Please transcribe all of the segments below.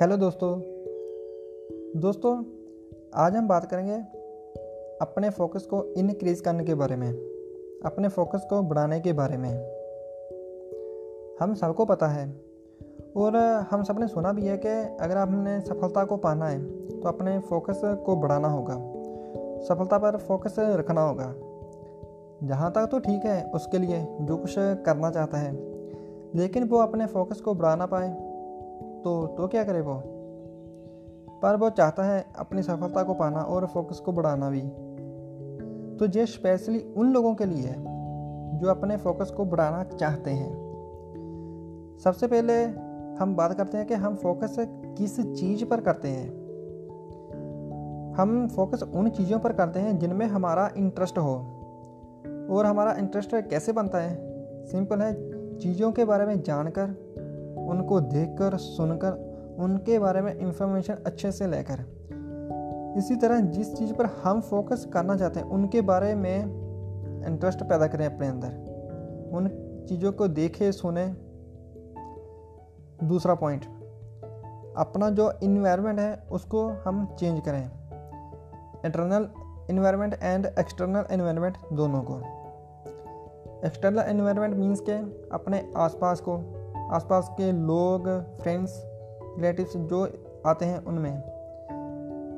Hello दोस्तों। दोस्तों, आज हम बात करेंगे अपने फोकस को इनक्रीज करने के बारे में, अपने फोकस को बढ़ाने के बारे में। हम सबको पता है, और हम सबने सुना भी है कि अगर हमने सफलता को पाना है तो अपने फोकस को बढ़ाना होगा, सफलता पर फोकस रखना होगा। जहाँ तक तो ठीक है, उसके लिए जो कुछ करना चाहता है, लेकिन वो अपने फोकस को बढ़ा ना पाए तो तो क्या करे वो? पर वो चाहता है अपनी सफलता को पाना और फोकस को बढ़ाना भी। तो ये स्पेशली उन लोगों के लिए है, जो अपने फोकस को बढ़ाना चाहते हैं। सबसे पहले हम बात करते हैं कि हम फोकस किस चीज़ पर करते हैं। हम फोकस उन चीज़ों पर करते हैं जिनमें हमारा इंटरेस्ट हो। और हमारा इंटरेस्ट कैसे बनता है? सिंपल है, चीज़ों के बारे में जानकर उनको देखकर, सुनकर, उनके बारे में इंफॉर्मेशन अच्छे से लेकर। इसी तरह जिस चीज़ पर हम फोकस करना चाहते हैं, उनके बारे में इंटरेस्ट पैदा करें अपने अंदर। उन चीज़ों को देखें, सुने। दूसरा पॉइंट अपना जो इन्वायरमेंट है, उसको हम चेंज करें। Internal environment and external environment दोनों को। एक्सटर्नल इन्वायरमेंट मीन्स के, अपने आसपास को। आसपास के लोग फ्रेंड्स रिलेटिव्स जो आते हैं उनमें।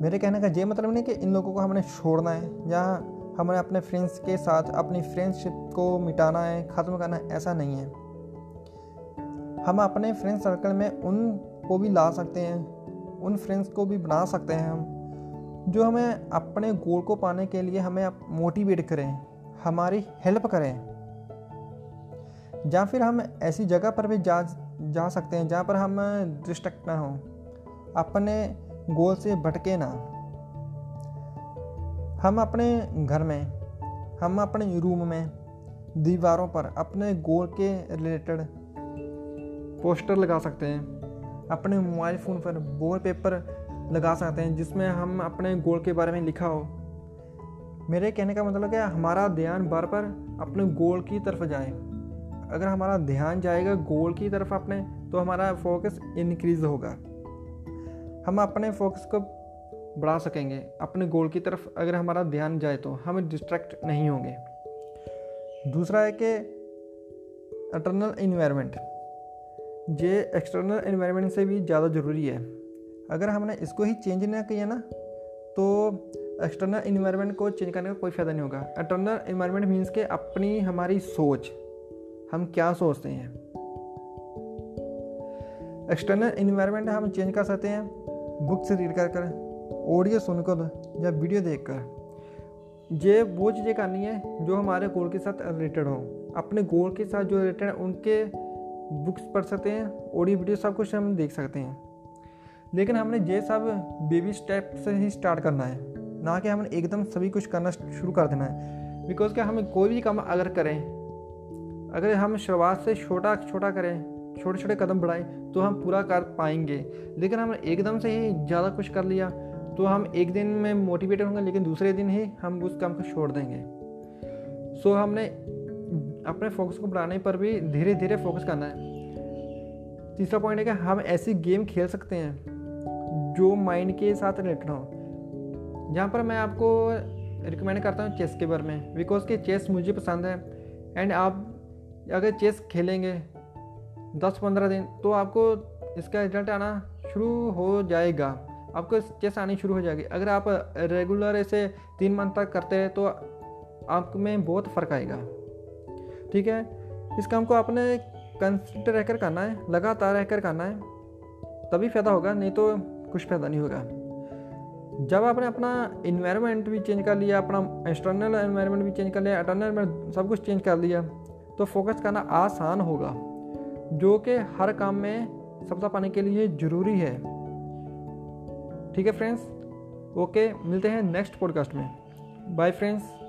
मेरे कहने का ये मतलब नहीं कि इन लोगों को हमने छोड़ना है या हमें अपने फ्रेंड्स के साथ अपनी फ्रेंडशिप को मिटाना है, ख़त्म करना है, ऐसा नहीं है। हम अपने फ्रेंड सर्कल में उन को भी ला सकते हैं, उन फ्रेंड्स को भी बना सकते हैं हम, जो हमें अपने गोल को पाने के लिए हमें मोटिवेट करें, हमारी हेल्प करें। या फिर हम ऐसी जगह पर भी जा जा सकते हैं जहाँ पर हम डिस्ट्रक्ट ना हो, अपने गोल से भटके ना। हम अपने घर में, हम अपने रूम में, दीवारों पर अपने गोल के रिलेटेड पोस्टर लगा सकते हैं, अपने मोबाइल फ़ोन पर वॉल पेपर लगा सकते हैं जिसमें हम अपने गोल के बारे में लिखा हो। मेरे कहने का मतलब है? हमारा ध्यान बार बार अपने गोल की तरफ़ जाए। अगर हमारा ध्यान जाएगा गोल की तरफ़ अपने तो हमारा फोकस इनक्रीज होगा। हम अपने फोकस को बढ़ा सकेंगे। अपने गोल की तरफ़ अगर हमारा ध्यान जाए तो हम डिस्ट्रैक्ट नहीं होंगे। दूसरा है कि अटर्नल इन्वायरमेंट ये एक्सटर्नल इन्वायरमेंट से भी ज़्यादा ज़रूरी है। अगर हमने इसको ही चेंज ना किया ना तो एक्सटर्नल इन्वायरमेंट को चेंज करने का कोई फ़ायदा नहीं होगा। अटर्नल इन्वायरमेंट मीन्स के अपनी हमारी सोच हम क्या सोचते हैं? एक्सटर्नल इन्वायरमेंट हम चेंज कर सकते हैं। बुक से रीड कर कर ऑडियो सुनकर या वीडियो देख कर ये वो चीज़ें करनी है जो हमारे गोल के साथ रिलेटेड हो। अपने गोल के साथ जो रिलेटेड है, उनके बुक्स पढ़ सकते हैं ऑडियो वीडियो सब कुछ हम देख सकते हैं। लेकिन हमने ये सब बेबी स्टेप से ही स्टार्ट करना है। ना कि हमने एकदम सभी कुछ करना शुरू कर देना है। बिकॉज़ क्या हमें कोई भी काम अगर करें अगर हम शुरुआत से छोटा छोटा करें, छोटे छोटे कदम बढ़ाएँ तो हम पूरा कर पाएँगे। लेकिन हम एकदम से ही ज़्यादा कुछ कर लिया तो हम एक दिन में मोटिवेटेड होंगे, लेकिन दूसरे दिन ही हम उस काम को छोड़ देंगे। सो हमने अपने फोकस को बढ़ाने पर भी धीरे धीरे फोकस करना है। तीसरा पॉइंट है कि हम ऐसी गेम खेल सकते हैं, जो माइंड के साथ रिलेटेड हो। जहाँ पर मैं आपको रिकमेंड करता हूँ चेस के बारे में बिकॉज़ के चेस मुझे पसंद है एंड आप अगर चेस खेलेंगे दस पंद्रह दिन तो आपको इसका रिज़ल्ट आना शुरू हो जाएगा। आपको चेस आनी शुरू हो जाएगी। अगर आप रेगुलर ऐसे तीन मंथ तक करते हैं तो आप में बहुत फ़र्क आएगा। ठीक है? इस काम को आपने कंसिस्टेंट रहकर करना है, लगातार रहकर करना है, तभी फ़ायदा होगा, नहीं तो कुछ फ़ायदा नहीं होगा। जब आपने अपना इन्वायरमेंट भी चेंज कर लिया, अपना एक्सटर्नल इन्वायरमेंट भी चेंज कर लिया इंटरनल सब कुछ चेंज कर लिया तो फोकस करना आसान होगा, जो कि हर काम में सफलता पाने के लिए ज़रूरी है। ठीक है फ्रेंड्स ओके मिलते हैं नेक्स्ट पॉडकास्ट में। Bye friends